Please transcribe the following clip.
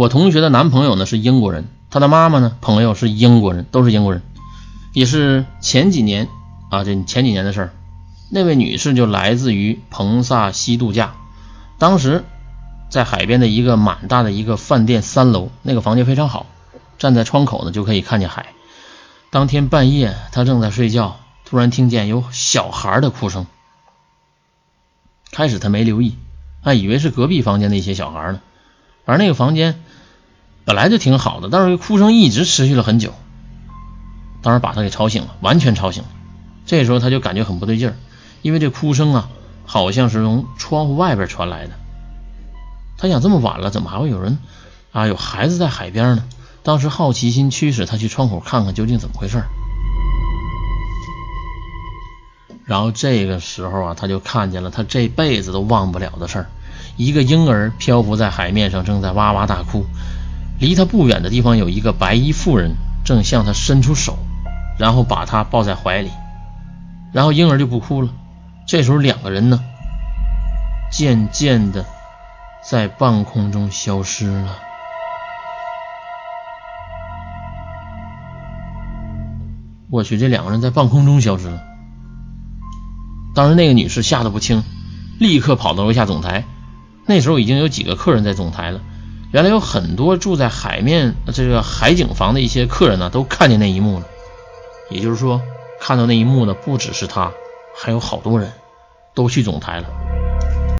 我同学的男朋友呢是英国人，他的妈妈呢朋友是英国人，都是英国人，也是前几年啊，这前几年的事儿。那位女士就来自于彭萨西度假，当时在海边的一个蛮大的一个饭店三楼，那个房间非常好，站在窗口呢就可以看见海。当天半夜，她正在睡觉，突然听见有小孩的哭声。开始她没留意，还以为是隔壁房间的一些小孩呢。而那个房间本来就挺好的，但是哭声一直持续了很久，当时把他给吵醒了，完全吵醒了。这时候他就感觉很不对劲儿。因为这哭声啊，好像是从窗户外边传来的。他想这么晚了，怎么还会有人啊？有孩子在海边呢？当时好奇心驱使他去窗口看看究竟怎么回事。然后这个时候啊，他就看见了他这辈子都忘不了的事儿：一个婴儿漂浮在海面上，正在哇哇大哭。离他不远的地方有一个白衣妇人，正向他伸出手，然后把他抱在怀里。然后婴儿就不哭了。这时候，两个人呢，渐渐的在半空中消失了。我去，这两个人在半空中消失了。当时那个女士吓得不轻，立刻跑到楼下总台。那时候已经有几个客人在总台了。原来有很多住在海面这个海景房的一些客人呢，都看见那一幕了。也就是说，看到那一幕的不只是他，还有好多人。都去总台了。